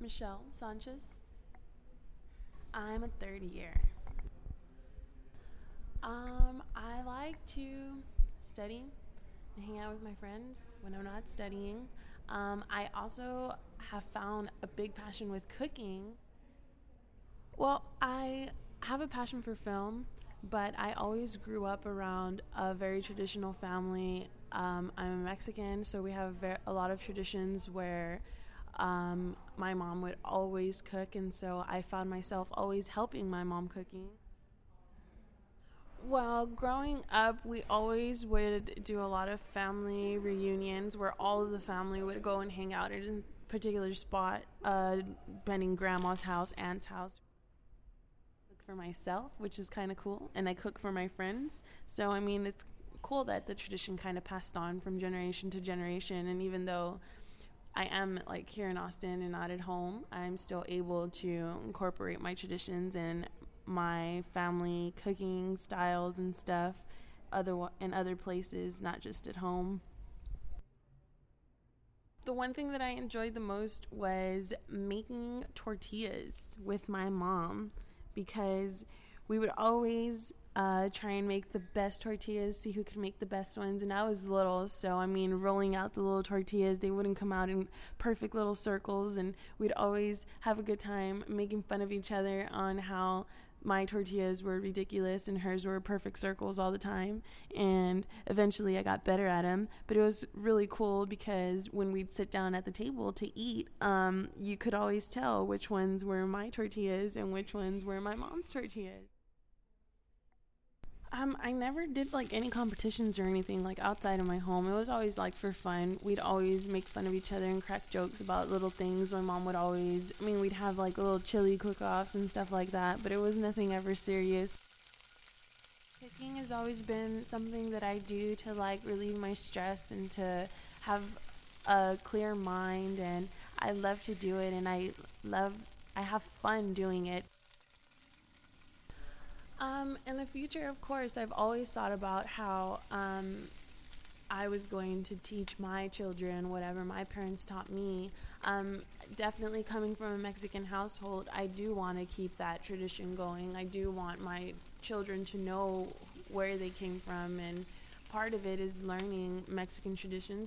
Michelle Sanchez. I'm a third year. Um, I like to study and hang out with my friends when I'm not studying. Um, I also have found a big passion with cooking. Well, I have a passion for film, but I always grew up around a very traditional family. Um, I'm a Mexican, so we have a lot of traditions where um, my mom would always cook, and so I found myself always helping my mom cooking. Well, growing up, we always would do a lot of family reunions where all of the family would go and hang out at a particular spot, uh, bending grandma's house, aunt's house. Cook for myself, which is kind of cool, and I cook for my friends. So, I mean, it's cool that the tradition kind of passed on from generation to generation, and even though I am like here in Austin and not at home, I'm still able to incorporate my traditions and my family cooking styles and stuff other in other places, not just at home. The one thing that I enjoyed the most was making tortillas with my mom because we would always uh, try and make the best tortillas, see who could make the best ones. And I was little, so I mean, rolling out the little tortillas, they wouldn't come out in perfect little circles. And we'd always have a good time making fun of each other on how my tortillas were ridiculous and hers were perfect circles all the time. And eventually I got better at them. But it was really cool because when we'd sit down at the table to eat, um, you could always tell which ones were my tortillas and which ones were my mom's tortillas. Um, I never did like any competitions or anything like outside of my home. It was always like for fun. We'd always make fun of each other and crack jokes about little things. My mom would always, I mean, we'd have like little chili cook offs and stuff like that, but it was nothing ever serious. Cooking has always been something that I do to like relieve my stress and to have a clear mind, and I love to do it, and I love, I have fun doing it. Um, in the future, of course, I've always thought about how um, I was going to teach my children whatever my parents taught me. Um, definitely coming from a Mexican household, I do want to keep that tradition going. I do want my children to know where they came from, and part of it is learning Mexican traditions.